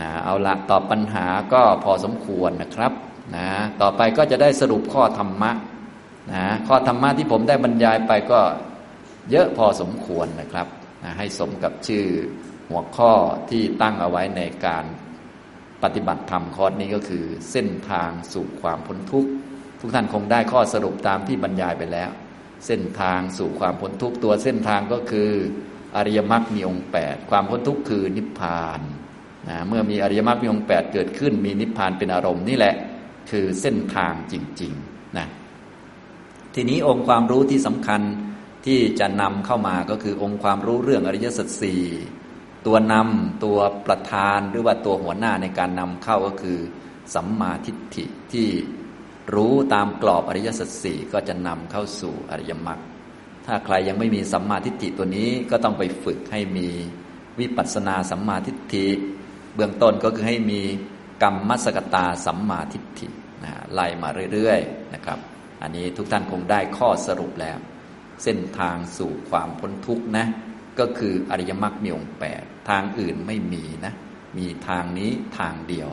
นะเอาละตอบปัญหาก็พอสมควรนะครับนะต่อไปก็จะได้สรุปข้อธรรมะนะข้อธรรมะที่ผมได้บรรยายไปก็เยอะพอสมควรนะครับนะให้สมกับชื่อหัวข้อที่ตั้งเอาไว้ในการปฏิบัติธรรมคอร์สนี้ก็คือเส้นทางสู่ความพ้นทุกข์ทุกท่านคงได้ข้อสรุปตามที่บรรยายไปแล้ว เส้นทางสู่ความพ้นทุกข์ตัวเส้นทางก็คือ อริยมรรคมีองค์แปดความพ้นทุกข์คือนิพพาน นะเมื่อมีอริยมรรคมีองค์แปดเกิดขึ้น มีนิพพานเป็นอารมณ์นี่แหละ คือเส้นทางจริงๆนะทีนี้องค์ความรู้ที่สำคัญที่จะนำเข้ามาก็คือองค์ความรู้เรื่องอริยสัจสี่ตัวนำตัวประธานหรือว่าตัวหัวหน้าในการนำเข้าก็คือ สัมมาทิฏฐิที่รู้ตามกรอบอริยสัจสี่ก็จะนำเข้าสู่อริยมรรคถ้าใครยังไม่มีสัมมาทิฏฐิตัวนี้ก็ต้องไปฝึกให้มีวิปัสสนาสัมมาทิฏฐิ เบื้องต้นก็คือให้มีกรรมมัสกตาสัมมาทิฏฐินะไล่มาเรื่อยๆนะครับ อันนี้ทุกท่านคงได้ข้อสรุปแล้ว เส้นทางสู่ความพ้นทุกข์นะก็คืออริยมรรคมีองค์แปดทางอื่นไม่มีนะมีทางนี้ทางเดียว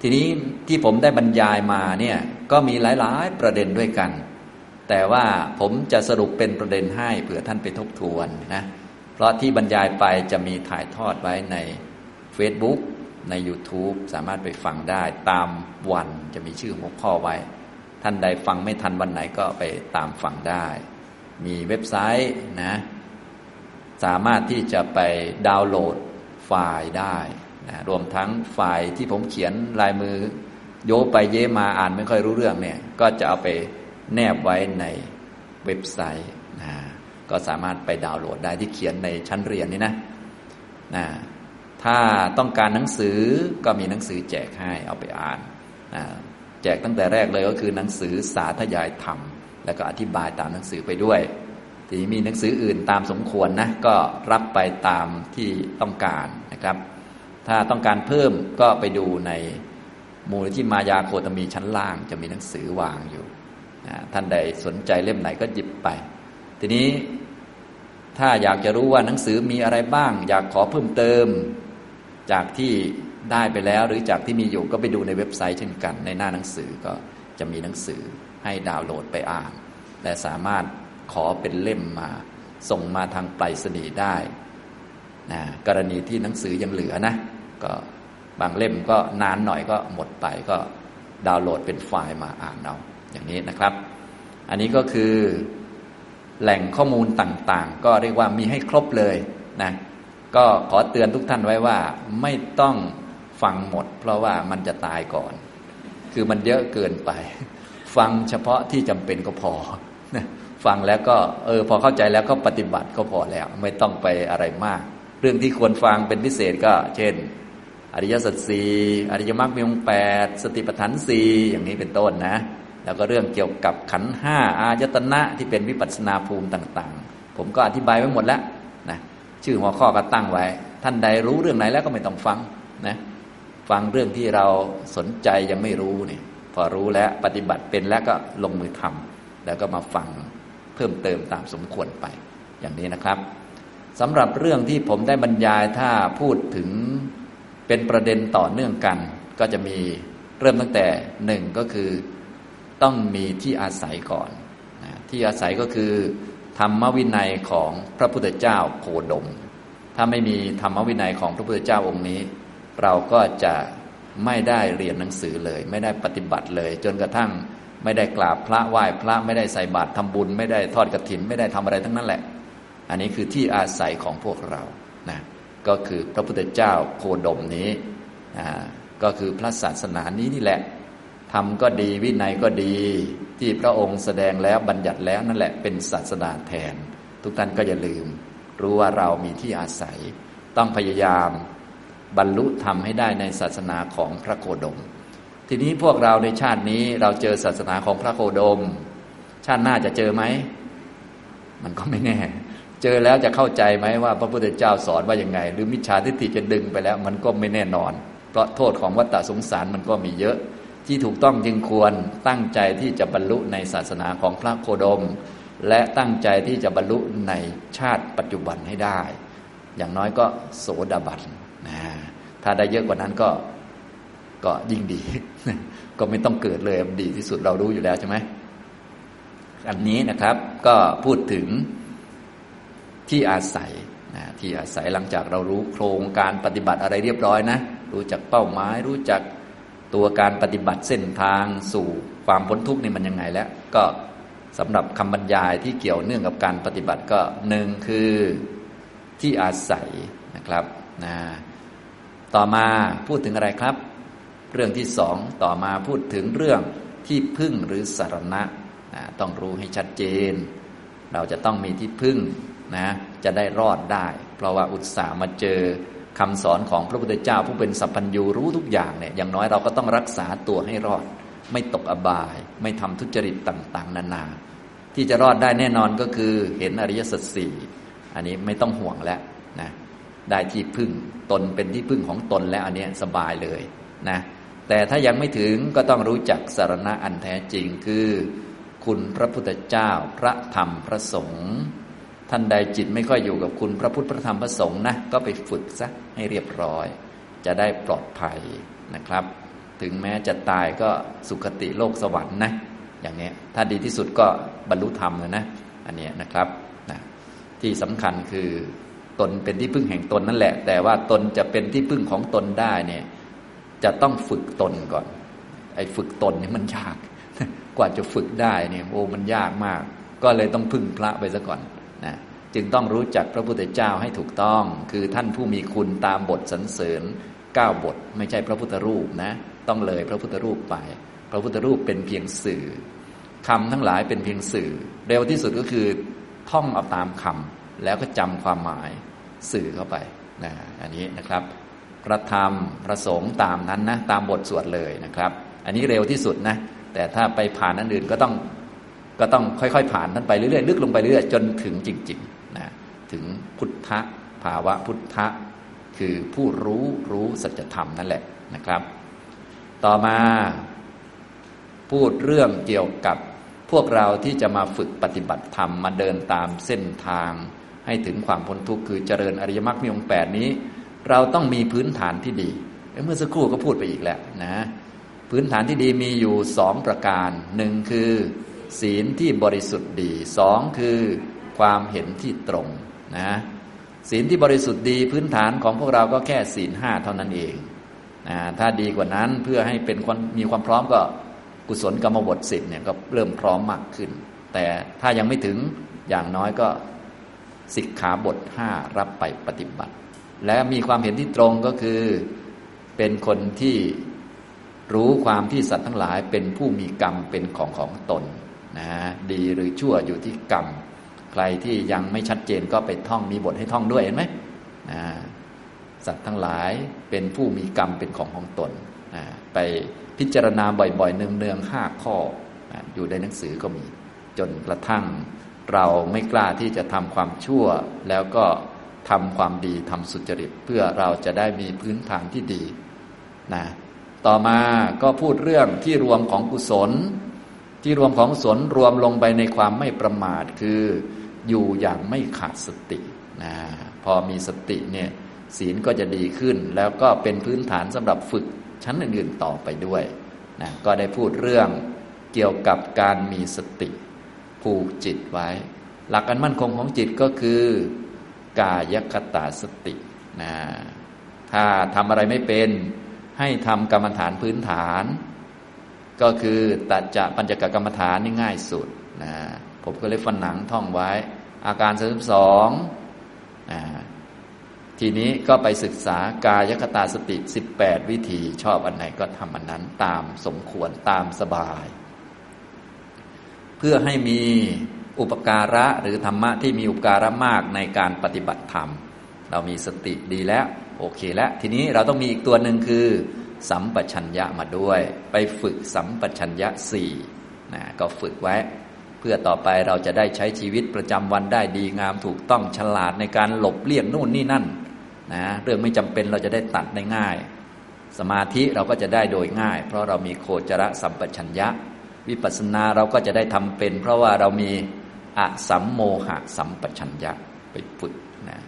ทีนี้ที่ผมได้บรรยายมาเนี่ยก็มีหลายๆประเด็นด้วยกัน แต่ว่าผมจะสรุปเป็นประเด็นให้เผื่อท่านไปทบทวนนะเพราะที่บรรยายไปจะมีถ่ายทอดไว้ใน Facebook ใน YouTube สามารถไปฟังได้ตามวันจะมีชื่อหัวข้อไว้ ท่านใดฟังไม่ทันวันไหนก็ไปตามฟังได้ มีเว็บไซต์นะ สามารถที่จะไปดาวน์โหลดไฟล์ได้นะรวมทั้งไฟล์ที่ผมเขียนลายมือ โยไปเยมาอ่านไม่ค่อยรู้เรื่องเนี่ย ก็จะเอาไปแนบไว้ในเว็บไซต์นะก็สามารถไปดาวน์โหลดได้ที่เขียนในชั้นเรียนนี่นะนะ ถ้าต้องการหนังสือก็มีหนังสือแจกให้เอาไปอ่านนะแจกตั้งแต่แรกเลยก็คือหนังสือสาธยายธรรม แล้วก็อธิบายตามหนังสือไปด้วยทีนี้มีหนังสืออื่นตามสมควรนะก็รับไปตามที่ต้องการนะครับ ถ้าต้องการเพิ่มก็ไปดูในมูลที่มายาโคตมีชั้นล่าง จะมีหนังสือวางอยู่ท่านใดสนใจเล่มไหนก็หยิบไป ทีนี้ถ้าอยากจะรู้ว่าหนังสือมีอะไรบ้าง อยากขอเพิ่มเติม จากที่ได้ไปแล้วหรือจากที่มีอยู่ก็ไปดูในเว็บไซต์เช่นกัน ในหน้าหนังสือก็จะมีหนังสือให้ดาวน์โหลดไปอ่านและสามารถขอเป็นเล่มมา ส่งมาทางไปรษณีย์ได้นะกรณีที่หนังสือยังเหลือนะ ก็บางเล่มก็นานหน่อยก็หมดไปก็ดาวน์โหลดเป็นไฟล์มาอ่านเอาอย่างนี้นะครับ อันนี้ก็คือแหล่งข้อมูลต่างๆ ก็เรียกว่ามีให้ครบเลยนะ ก็ขอเตือนทุกท่านไว้ว่าไม่ต้องฟังหมด เพราะว่ามันจะตายก่อน คือมันเยอะเกินไป ฟังเฉพาะที่จำเป็นก็พอ ฟังแล้วก็เออพอเข้าใจแล้วก็ปฏิบัติก็พอแล้ว ไม่ต้องไปอะไรมาก เรื่องที่ควรฟังเป็นพิเศษก็ เช่น อริยสัจสี่อริยมรรคมีองค์แปดสติปัฏฐานสี่อย่างนี้เป็นต้นนะ แล้วก็เรื่องเกี่ยวกับขันห้าอายตนะที่เป็นวิปัสนาภูมิต่าง ๆ ผมก็อธิบายไว้หมดแล้ว ชื่อหัวข้อก็ตั้งไว้ ท่านใดรู้เรื่องไหนแล้วก็ไม่ต้องฟังนะฟังเรื่องที่เราสนใจยังไม่รู้เนี่ยพอรู้แล้วปฏิบัติเป็นแล้วก็ลงมือทำแล้วก็มาฟังเพิ่มเติมตามสมควรไปอย่างนี้นะครับสำหรับเรื่องที่ผมได้บรรยายถ้าพูดถึงเป็นประเด็นต่อเนื่องกัน ก็จะมีเริ่มตั้งแต่หนึ่งก็คือต้องมีที่อาศัยก่อนที่อาศัยก็คือ ธรรมวินัยของพระพุทธเจ้าโคดม ถ้าไม่มีธรรมวินัยของพระพุทธเจ้าองค์นี้ เราก็จะไม่ได้เรียนหนังสือเลย ไม่ได้ปฏิบัติเลย จนกระทั่งไม่ได้กราบพระไหว้พระไม่ได้ใส่บาตรทำบุญ ไม่ได้ทอดกรถิน ไม่ได้ทำอะไรทั้งนั้นแหละ อันนี้คือที่อาศัยของพวกเรานะก็คือพระพุทธเจ้าโคดมนี้ก็คือพระศาสนานี้นี่แหละทำก็ดีวินัยก็ดี ที่พระองค์แสดงแล้วบัญญัติแล้วนั่นแหละเป็นศาสดาแทน ทุกท่านก็อย่าลืม รู้ว่าเรามีที่อาศัย ต้องพยายามบรรลุธรรมให้ได้ในศาสนาของพระโคดม ทีนี้พวกเราในชาตินี้เราเจอศาสนาของพระโคดม ชาติหน้าจะเจอไหม มันก็ไม่แน่ เจอแล้วจะเข้าใจไหมว่าพระพุทธเจ้าสอนว่ายังไง หรือมิจฉาทิฏฐิจะดึงไปแล้ว มันก็ไม่แน่นอน เพราะโทษของวัฏฏะสงสารมันก็มีเยอะ ที่ถูกต้องจึงควรตั้งใจที่จะบรรลุในศาสนาของพระโคดม และตั้งใจที่จะบรรลุในชาติปัจจุบันให้ได้ อย่างน้อยก็โสดาบันนะถ้าได้เยอะกว่านั้นก็ก็ยิ่งดี ก็ไม่ต้องเกิดเลยดีที่สุดเรารู้อยู่แล้วใช่ไหมอันนี้นะครับก็พูดถึงที่อาศัยนะที่อาศัยหลังจากเรารู้โครงการปฏิบัติอะไรเรียบร้อยนะ รู้จักเป้าหมาย รู้จัก ตัวการปฏิบัติเส้นทางสู่ความพ้นทุกข์นี่มันยังไงแล้ว ก็สำหรับคำบรรยายที่เกี่ยวเนื่องกับการปฏิบัติก็หนึ่งคือที่อาศัยนะครับนะต่อมาพูดถึงอะไรครับ เรื่องที่สองต่อมาพูดถึงเรื่องที่พึ่งหรือสารณะนะต้องรู้ให้ชัดเจน เราจะต้องมีที่พึ่งนะจะได้รอดได้ เพราะว่าอุตส่าห์มาเจอ คำสอนของพระพุทธเจ้าผู้เป็นสัพพัญญูรู้ทุกอย่างเนี่ยอย่างน้อยเราก็ต้องรักษาตัวให้รอด ไม่ตกอบาย ไม่ทำทุจริตต่าง ๆ นานา ที่จะรอดได้แน่นอนก็คือเห็นอริยสัจสี่อันนี้ไม่ต้องห่วงแล้วนะได้ที่พึ่งตนเป็นที่พึ่งของตนแล้วอันนี้สบายเลยนะแต่ถ้ายังไม่ถึงก็ต้องรู้จักสารณะอันแท้จริงคือ คุณพระพุทธเจ้าพระธรรมพระสงฆ์ ท่านใดจิตไม่ค่อยอยู่กับคุณพระพุทธพระธรรมพระสงฆ์นะก็ไปฝึกซะให้เรียบร้อย จะได้ปลอดภัยนะครับ ถึงแม้จะตายก็สุคติโลกสวรรค์นะ อย่างนี้ถ้าดีที่สุดก็บรรลุธรรมเลยนะ อันนี้นะครับนะที่สำคัญคือตนเป็นที่พึ่งแห่งตนนั่นแหละ แต่ว่าตนจะเป็นที่พึ่งของตนได้เนี่ยจะต้องฝึกตนก่อน ไอ้ฝึกตนนี่มันยาก กว่าจะฝึกได้เนี่ยโอ้มันยากมาก ก็เลยต้องพึ่งพระไปซะก่อน จึงต้องรู้จักพระพุทธเจ้าให้ถูกต้อง คือท่านผู้มีคุณตามบทสรรเสริญเก้าบท ไม่ใช่พระพุทธรูปนะ ต้องเลยพระพุทธรูปไป พระพุทธรูปเป็นเพียงสื่อคำทั้งหลายเป็นเพียงสื่อ เร็วที่สุดก็คือท่องเอาตามคำแล้วก็จำความหมายสื่อเข้าไปนะอันนี้นะครับพระธรรมพระสงฆ์ตามนั้นนะตามบทสวดเลยนะครับ อันนี้เร็วที่สุดนะ แต่ถ้าไปผ่านอันอื่นก็ต้องก็ต้องค่อยๆ ผ่านนั้นไปเรื่อยๆลึกลงไปเรื่อยๆจนถึงจริง ๆ ถึงพุทธภาวะพุทธะคือผู้รู้รู้สัจธรรมนั่นแหละนะครับ ต่อมาพูดเรื่องเกี่ยวกับพวกเราที่จะมาฝึกปฏิบัติธรรมมาเดินตามเส้นทาง ให้ถึงความพ้นทุกข์คือเจริญอริยมรรคมีองค์แปดนี้ เราต้องมีพื้นฐานที่ดีเมื่อสักครู่ก็พูดไปอีกแล้วนะพื้นฐานที่ดีมีอยู่สองประการหนึ่งคือ ศีลที่บริสุทธิ์ดีสองคือ ความเห็นที่ตรง นะศีลที่บริสุทธิ์ดีพื้นฐานของพวกเราก็แค่ศีลห้าเท่านั้นเองนะถ้าดีกว่านั้นเพื่อให้เป็นนมีความพร้อมก็กุศลกรรมบทสิบเนี่ยก็เริ่มพร้อมมากขึ้น แต่ถ้ายังไม่ถึงอย่างน้อยก็สิกขาบทห้ารับไปปฏิบัติ และมีความเห็นที่ตรงก็คือเป็นคนที่รู้ความที่สัตว์ทั้งหลายเป็นผู้มีกรรมเป็นของของตนนะดีหรือชั่วอยู่ที่กรรม ใครที่ยังไม่ชัดเจนก็ไปท่องมีบทให้ท่องด้วยเห็นไหมสัตว์ทั้งหลายเป็นผู้มีกรรมเป็นของของตน ไปพิจารณาบ่อยๆ เนืองๆห้าข้ออยู่ในหนังสือก็มี จนกระทั่งเราไม่กล้าที่จะทำความชั่ว แล้วก็ทำความดีทำสุจริต เพื่อเราจะได้มีพื้นฐานที่ดีนะต่อมาก็พูดเรื่องที่รวมของกุศล ที่รวมของกุศลรวมลงไปในความไม่ประมาทคืออยู่อย่างไม่ขาดสตินะพอมีสติเนี่ยศีลก็จะดีขึ้น แล้วก็เป็นพื้นฐานสำหรับฝึกชั้นอื่นๆต่อไปด้วยนะก็ได้พูดเรื่องเกี่ยวกับการมีสติผูกจิตไว้ หลักการมั่นคงของจิตก็คือ กายคตาสตินะถ้าทำอะไรไม่เป็น ให้ทำกรรมฐานพื้นฐาน ก็คือตัดจะปัญจกกรรมฐานนี่ง่ายสุดนะผมก็เลยฟันหนังท่องไว้ อาการสาสองทีนี้ก็ไปศึกษากายคตาสติ 18 วิธีชอบอันไหนก็ทำอันนั้นตามสมควรตามสบาย เพื่อให้มีอุปการะหรือธรรมะที่มีอุปการะมากในการปฏิบัติธรรม เรามีสติดีแล้ว โอเคแล้ว ทีนี้เราต้องมีอีกตัวหนึ่งคือ สัมปชัญญะมาด้วย ไปฝึกสัมปชัญญะสี่นะก็ฝึกไว้ เพื่อต่อไปเราจะได้ใช้ชีวิตประจำวันได้ดีงามถูกต้องฉลาดในการหลบเลี่ยงนู่นนี่นั่นนะเรื่องไม่จำเป็นเราจะได้ตัดได้ง่าย สมาธิเราก็จะได้โดยง่าย เพราะเรามีโคจรสัมปชัญญะ วิปัสสนาเราก็จะได้ทำเป็น เพราะว่าเรามีอสัมโมหะสัมปชัญญะไปฝึกนะ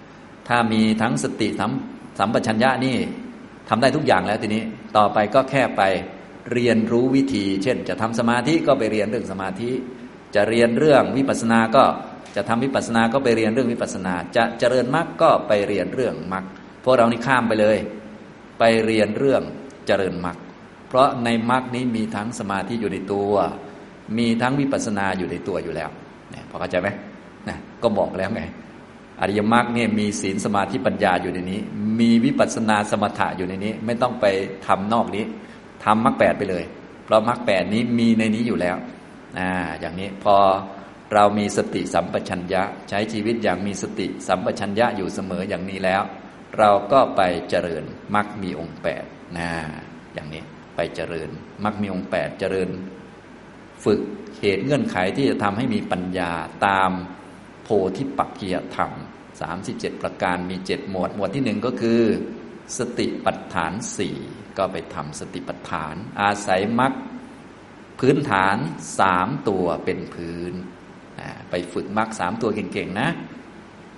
ถ้ามีทั้งสติสัมสัมปชัญญะนี่ทำได้ทุกอย่างแล้วทีนี้ ต่อไปก็แค่ไปเรียนรู้วิธี เช่น จะทำสมาธิก็ไปเรียนเรื่องสมาธิ จะเรียนเรื่องวิปัสสนาก็จะทำวิปัสสนาก็ไปเรียนเรื่องวิปัสสนา จะเจริญมรรคก็ไปเรียนเรื่องมรรคพวกเรานี่ข้ามไปเลย ไปเรียนเรื่องเจริญมรรคเพราะในมรรคนี้มีทั้งสมาธิอยู่ในตัว มีทั้งวิปัสสนาอยู่ในตัวอยู่แล้วเนี่ยพอเข้าใจไหมนะก็บอกแล้วไง อริยมรรคเนี่ยมีศีลสมาธิปัญญาอยู่ในนี้ มีวิปัสสนาสมถะอยู่ในนี้ ไม่ต้องไปทำนอกนี้ทำมรรคแปดไปเลย เพราะมรรคแปดนี้มีในนี้อยู่แล้วอ่าอย่างนี้พอเรามีสติสัมปชัญญะ ใช้ชีวิตอย่างมีสติสัมปชัญญะอยู่เสมออย่างนี้แล้ว เราก็ไปเจริญมรรคมีองค์แปดนะอย่างนี้ไปเจริญมรรคมีองค์แปดเจริญ ฝึกเหตุเงื่อนไขที่จะทำให้มีปัญญาตามโพธิปักกียธรรม 37ประการมี7หมวด หมวดที่หนึ่งก็คือ สติปัฏฐานสี่ก็ไปทำสติปัฏฐาน อาศัยมรรคพื้นฐานสามตัวเป็นพื้น ไปฝึกมรรคสามตัวเก่งๆนะ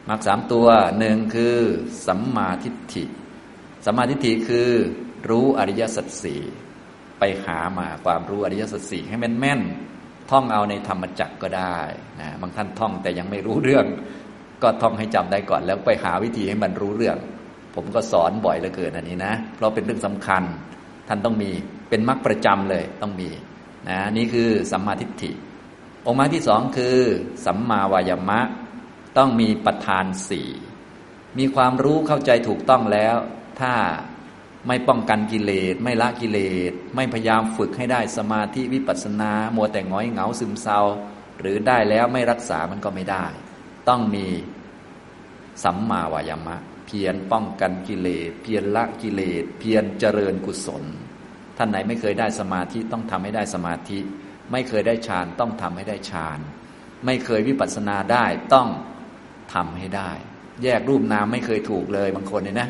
มรรคสามตัวหนึ่งคือสัมมาทิฏฐิสัมมาทิฏฐิคือรู้อริยสัจสี่ไปหามาความรู้อริยสัจสี่ให้แม่นแม่นท่องเอาในธรรมจักรก็ได้นะบางท่านท่องแต่ยังไม่รู้เรื่อง ก็ท่องให้จำได้ก่อน แล้วไปหาวิธีให้มันรู้เรื่อง ผมก็สอนบ่อยเหลือเกินอันนี้นะ เพราะเป็นเรื่องสำคัญ ท่านต้องมีเป็นมรรคประจำเลยต้องมีนะนี่คือสัมมาทิฏฐิ องค์มรรคที่สองคือ สัมมาวายามะ ต้องมีประธานสี่มีความรู้เข้าใจถูกต้องแล้ว ถ้าไม่ป้องกันกิเลส ไม่ละกิเลส ไม่พยายามฝึกให้ได้สมาธิวิปัสสนา มัวแต่ง้อยเหงาซึมเศร้า หรือได้แล้วไม่รักษามันก็ไม่ได้ ต้องมีสัมมาวายามะ เพียรป้องกันกิเลสเพียรละกิเลสเพียรเจริญกุศล ท่านไหนไม่เคยได้สมาธิต้องทำให้ได้สมาธิ ไม่เคยได้ฌานต้องทำให้ได้ฌาน ไม่เคยวิปัสสนาได้ต้องทำให้ได้ แยกรูปนามไม่เคยถูกเลยบางคนเนี่ยนะ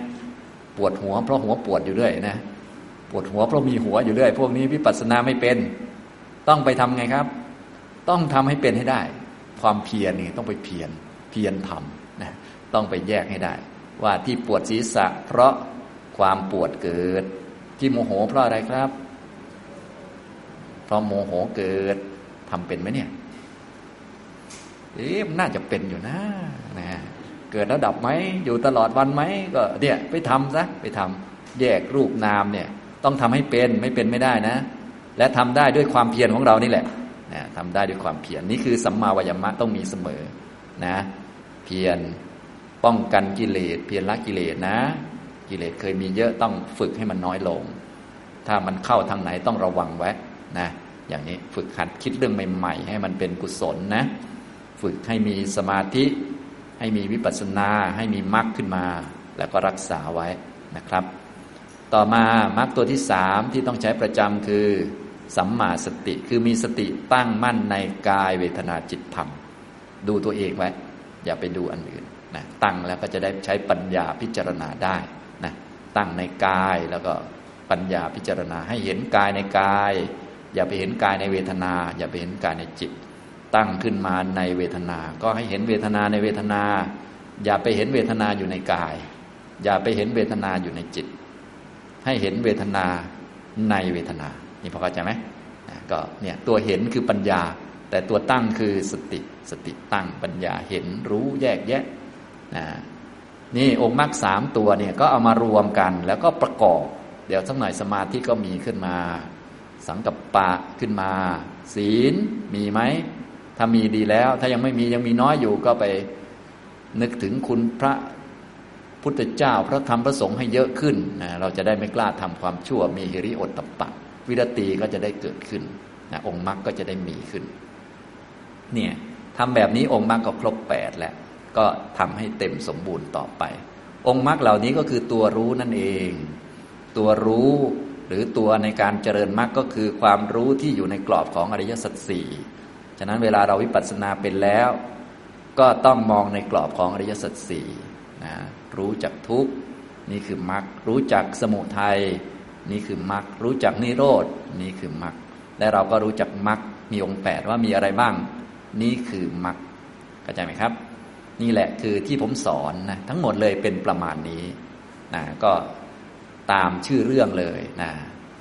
ปวดหัวเพราะหัวปวดอยู่ด้วยนะปวดหัวเพราะมีหัวอยู่ด้วยพวกนี้วิปัสสนาไม่เป็น ต้องไปทำไงครับ ต้องทำให้เป็นให้ได้ ความเพียรนี่ต้องไปเพียรเพียรทำนะต้องไปแยกให้ได้ ว่าที่ปวดศีรษะ เพราะความปวดเกิด ที่โมโหเพราะอะไรครับ เพราะโมโหเกิดทำเป็นไหมเนี่ยเอ๊ะน่าจะเป็นอยู่นะนะเกิดระดับไหมอยู่ตลอดวันไหมก็เนี่ยไปทำซะไปทำแยกรูปนามเนี่ย ต้องทำให้เป็นไม่เป็นไม่ได้นะ และทำได้ด้วยความเพียรของเรานี่แหละ นะทำได้ด้วยความเพียรนนี่คือสัมมาวายามะต้องมีเสมอนะ เพียรป้องกันกิเลสเพียรละกิเลสนะ กิเลสเคยมีเยอะต้องฝึกให้มันน้อยลง ถ้ามันเข้าทางไหนต้องระวังไว้นะอย่างนี้ฝึกหัดคิดเรื่องใหม่ ๆ ให้มันเป็นกุศลนะ ฝึกให้มีสมาธิ ให้มีวิปัสสนา ให้มีมรรคขึ้นมา แล้วก็รักษาไว้นะครับ ต่อมามรรคตัวที่สามที่ต้องใช้ประจำคือ สัมมาสติคือมีสติตั้งมั่นในกายเวทนาจิตธรรม ดูตัวเองไว้ อย่าไปดูอันอื่นนะตั้งแล้วก็จะได้ใช้ปัญญาพิจารณาได้นะตั้งในกายแล้วก็ปัญญาพิจารณาให้เห็นกายในกาย อย่าไปเห็นกายในเวทนา อย่าไปเห็นกายในจิต ตั้งขึ้นมาในเวทนา ก็ให้เห็นเวทนาในเวทนา อย่าไปเห็นเวทนาอยู่ในกาย อย่าไปเห็นเวทนาอยู่ในจิต ให้เห็นเวทนาในเวทนา นี่พอเข้าใจไหมก็เนี่ยตัวเห็นคือปัญญา แต่ตัวตั้งคือสติสติตั้งปัญญาเห็นรู้แยกแยะนะนี่องค์มรรคสามตัวเนี่ยก็เอามารวมกันแล้วก็ประกอบ เดี๋ยวสักหน่อยสมาธิก็มีขึ้นมา สังกัปปะขึ้นมา ศีลมีไหมถ้ามีดีแล้ว ถ้ายังไม่มียังมีน้อยอยู่ก็ไปนึกถึงคุณพระพุทธเจ้าพระธรรมพระสงฆ์ให้เยอะขึ้นนะเราจะได้ไม่กล้าทำความชั่วมีฮิริโอตตปะ วิรตีก็จะได้เกิดขึ้นนะองค์มรรคก็จะได้มีขึ้น เนี่ยทำแบบนี้องค์มรรคก็ครบแปดแล้ว ก็ทำให้เต็มสมบูรณ์ต่อไป องค์มรรคเหล่านี้ก็คือตัวรู้นั่นเอง ตัวรู้หรือตัวในการเจริญมรรคก็คือความรู้ที่อยู่ในกรอบของอริยสัจสี่ฉะนั้นเวลาเราวิปัสสนาเป็นแล้ว ก็ต้องมองในกรอบของอริยสัจสี่นะรู้จักทุกนี่คือมรรครู้จักสมุทัย นี่คือมรรครู้จักนิโรดนี่คือมรรคและเราก็รู้จักมรรคมีองค์แปดว่ามีอะไรบ้าง นี่คือมรรคเข้าใจไหมครับ นี่แหละคือที่ผมสอนนะทั้งหมดเลยเป็นประมาณนี้นะก็ตามชื่อเรื่องเลยนะ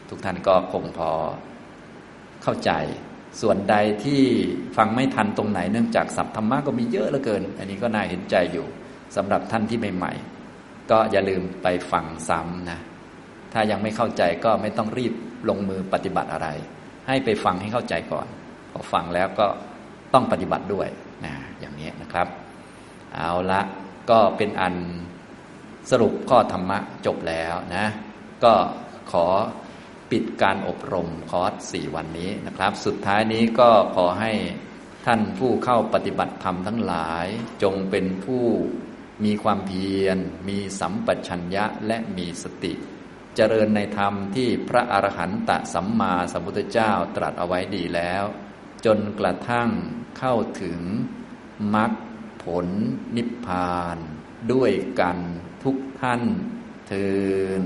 ทุกท่านก็คงพอเข้าใจ ส่วนใดที่ฟังไม่ทันตรงไหนเนื่องจากศัพท์ธรรมะก็มีเยอะเหลือเกิน อันนี้ก็น่าเห็นใจอยู่สำหรับท่านที่ใหม่ๆก็อย่าลืมไปฟังซ้ำนะ ถ้ายังไม่เข้าใจก็ไม่ต้องรีบลงมือปฏิบัติอะไร ให้ไปฟังให้เข้าใจก่อน พอฟังแล้วก็ต้องปฏิบัติด้วยนะอย่างนี้นะครับ เอาละก็เป็นอันสรุปข้อธรรมะจบแล้วนะ ก็ขอปิดการอบรมคอร์สสี่วันนี้นะครับ สุดท้ายนี้ก็ขอให้ท่านผู้เข้าปฏิบัติธรรมทั้งหลาย จงเป็นผู้มีความเพียร มีสัมปชัญญะและมีสติ เจริญในธรรมที่พระอรหันตสัมมาสัมพุทธเจ้าตรัสเอาไว้ดีแล้ว จนกระทั่งเข้าถึงมรรคผลนิพพาน ด้วยกันทุกท่านเทิน